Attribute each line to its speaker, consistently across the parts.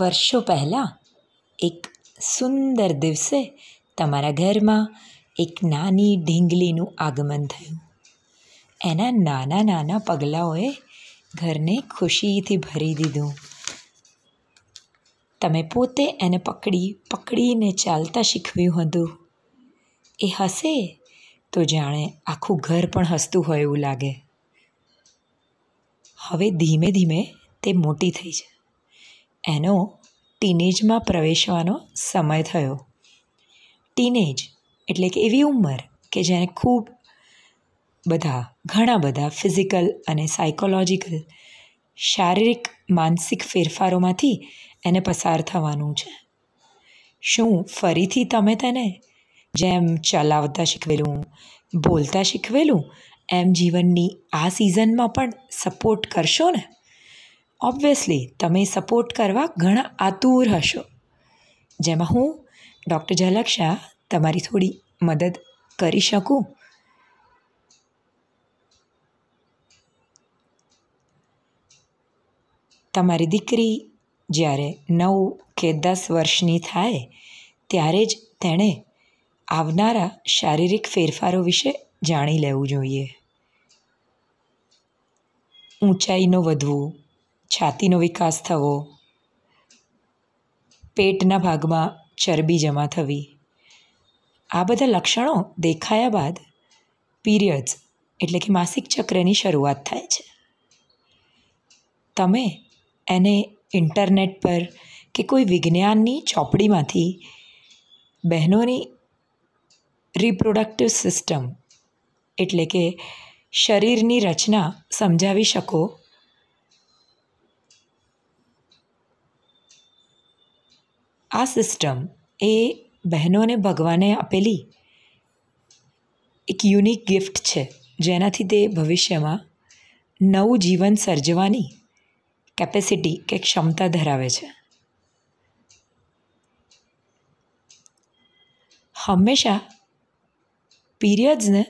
Speaker 1: વર્ષો પહેલાં એક સુંદર દિવસે તમારા ઘરમાં એક નાની ઢીંગલીનું આગમન થયું. એના નાના નાના પગલાંઓએ ઘરને ખુશીથી ભરી દીધું. તમે પોતે એને પકડી, પકડીને ચાલતા શીખવ્યું હતું. એ હસે તો જાણે આખું ઘર પણ હસતું હોય એવું લાગે. હવે ધીમે ધીમે તે મોટી થઈ છે એનો ટીનેજમાં પ્રવેશવાનો સમય થયો. ટીનેજ એટલે કે એવી ઉંમર કે જેને ખૂબ બધા, ઘણા બધા ફિઝિકલ અને સાયકોલોજીકલ શારીરિક, માનસિક ફેરફારોમાંથી એને પસાર થવાનું છે. શું ફરીથી તમે તેને જેમ ચલાવતા શીખવેલું, બોલતા શીખવેલું, એમ જીવનની આ સિઝનમાં પણ સપોર્ટ કરશો ને? ઓબ્વિયસલી તમે સપોર્ટ કરવા ઘણા આતુર હશો. જેમાં હું ડૉક્ટર શાહ તમારી થોડી મદદ કરી શકું? તમારી દીકરી જ્યારે નવ કે દસ વર્ષની થાય, ત્યારે જ તેણે આવનારા શારીરિક ફેરફારો વિશે જાણી લેવું જોઈએ. ઊંચાઈનો વધવું છાતીનો વિકાસ થવો. પેટના ભાગમાં ચરબી જમા થવી. આ બધા લક્ષણો દેખાયા બાદ પીરિયડ્સ એટલે કે માસિક ચક્રની શરૂઆત થાય છે. તમે એને ઇન્ટરનેટ પર કે કોઈ વિજ્ઞાનની ચોપડીમાંથી બહેનોની રિપ્રોડક્ટિવ સિસ્ટમ એટલે કે શરીરની રચના સમજાવી શકો આ સિસ્ટમ એ બહેનોને ભગવાને આપેલી એક યુનિક ગિફ્ટ છે. જેનાથી તે ભવિષ્યમાં નવું જીવન સર્જવાની કેપેસિટી કે ક્ષમતા ધરાવે છે. હંમેશા પીરિયડ્સને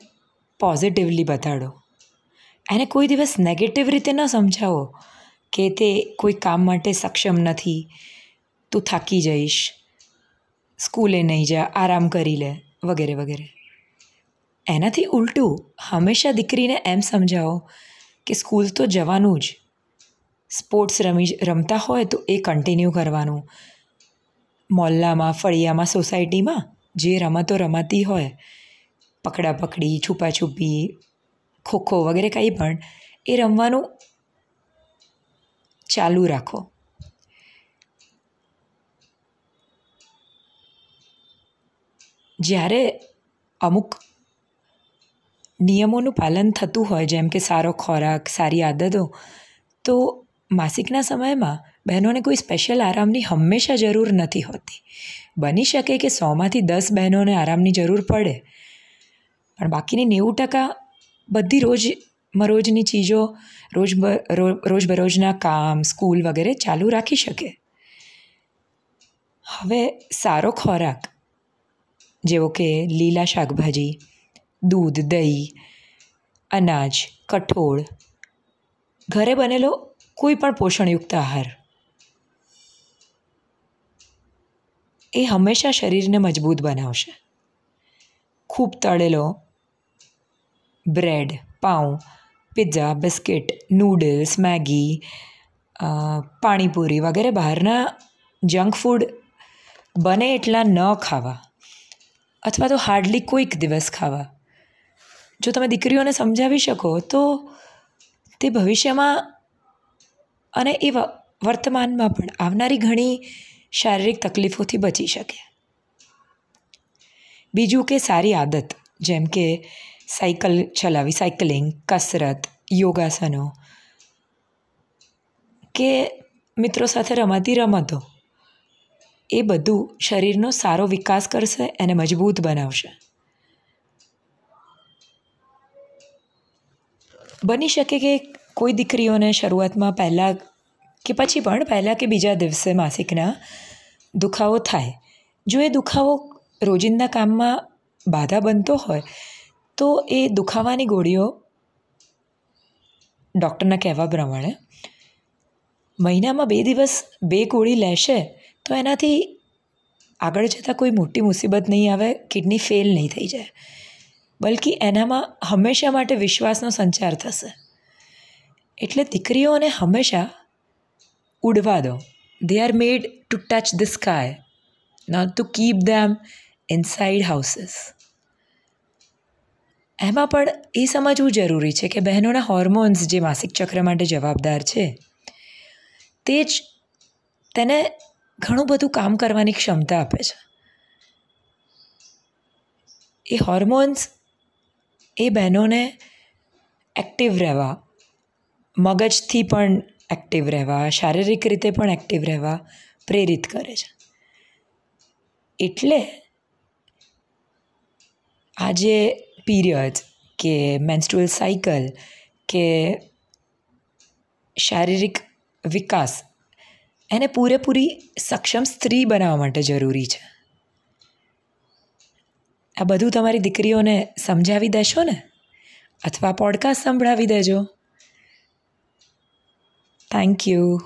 Speaker 1: પોઝિટિવલી બતાડો. એને કોઈ દિવસ નેગેટિવ રીતે ન સમજાવો કે તે કોઈ કામ માટે સક્ષમ નથી તું થાકી જઈશ. સ્કૂલે નહીં જા, આરામ કરી લે, વગેરે વગેરે. એનાથી ઉલટું હંમેશા દીકરીને એમ સમજાવો કે સ્કૂલ તો જવાનું જ. સ્પોર્ટ્સ રમી, રમતા હોય તો એ કન્ટિન્યુ કરવાનું. મોલ્લામાં, ફળિયામાં, સોસાયટીમાં જે રમતો રમાતી હોય પકડા પકડી છુપાછુપી, ખોખો વગેરે કંઈ પણ, એ રમવાનું ચાલુ રાખો. જ્યારે અમુક નિયમોનું પાલન થતું હોય, જેમ કે સારો ખોરાક, સારી આદતો, તો માસિકના સમયમાં બહેનોને કોઈ સ્પેશિયલ આરામની હંમેશા જરૂર નથી હોતી. બની શકે કે સોમાંથી દસ બહેનોને આરામની જરૂર પડે, પણ બાકીની નેવું ટકા બધી રોજ મરોજની ચીજો, રોજ રોજબરોજના કામ, સ્કૂલ વગેરે ચાલુ રાખી શકે. હવે સારો ખોરાક જેવો કે લીલા શાકભાજી, દૂધ, દહીં, અનાજ, કઠોળ. ઘરે બનેલો કોઈ પણ પોષણયુક્ત આહાર. એ હંમેશા શરીરને મજબૂત બનાવશે. ખૂબ તળેલો bread, pav, pizza, biscuit, noodles, Maggi panipuri વગેરે બહારના જંક ફૂડ બને એટલા ન ખાવા. અથવા તો હાર્ડલી કોઈક દિવસ ખાવા. જો તમે દીકરીઓને સમજાવી શકો, તો તે ભવિષ્યમાં અને એ વર્તમાનમાં પણ આવનારી ઘણી શારીરિક તકલીફોથી બચી શકે. બીજું કે સારી આદત, જેમ કે સાયકલ ચલાવી, સાયકલિંગ, કસરત, યોગાસનો, કે મિત્રો સાથે રમાતી રમતો. એ બધું શરીરનો સારો વિકાસ કરશે અને મજબૂત બનાવશે. બની શકે કે કોઈ દીકરીઓને શરૂઆતમાં પહેલાં કે પછી પણ પહેલાં કે બીજા દિવસે માસિકના દુખાવો થાય. જો એ દુખાવો રોજિંદા કામમાં બાધા બનતો હોય, તો એ દુખાવાની ગોળીઓ ડૉક્ટરના કહેવા પ્રમાણે મહિનામાં બે દિવસ બે ગોળી લેશે તો એનાથી આગળ જતાં કોઈ મોટી મુસીબત નહીં આવે, કિડની ફેલ નહીં થઈ જાય. બલ્કિ એનામાં હંમેશા માટે વિશ્વાસનો સંચાર થશે. એટલે દીકરીઓને હંમેશા ઉડવા દો. They are made to touch the sky not to keep them inside houses એમાં પણ એ સમજવું જરૂરી છે કે બહેનોના હોર્મોન્સ જે માસિક ચક્ર માટે જવાબદાર છે, તે જ તેને ઘણું બધું કામ કરવાની ક્ષમતા આપે છે. એ હોર્મોન્સ એ બહેનોને એક્ટિવ રહેવા, મગજથી પણ એક્ટિવ રહેવા, શારીરિક રીતે પણ એક્ટિવ રહેવા પ્રેરિત કરે છે. એટલે આજે પીરિયડ કે મેન્સ્ટ્રુઅલ સાયકલ કે શારીરિક વિકાસ એને પૂરેપૂરી સક્ષમ સ્ત્રી બનાવવા માટે જરૂરી છે. આ બધું તમારી દીકરીઓને સમજાવી દેશો ને? અથવા પોડકાસ્ટ સંભળાવી દેજો. Thank you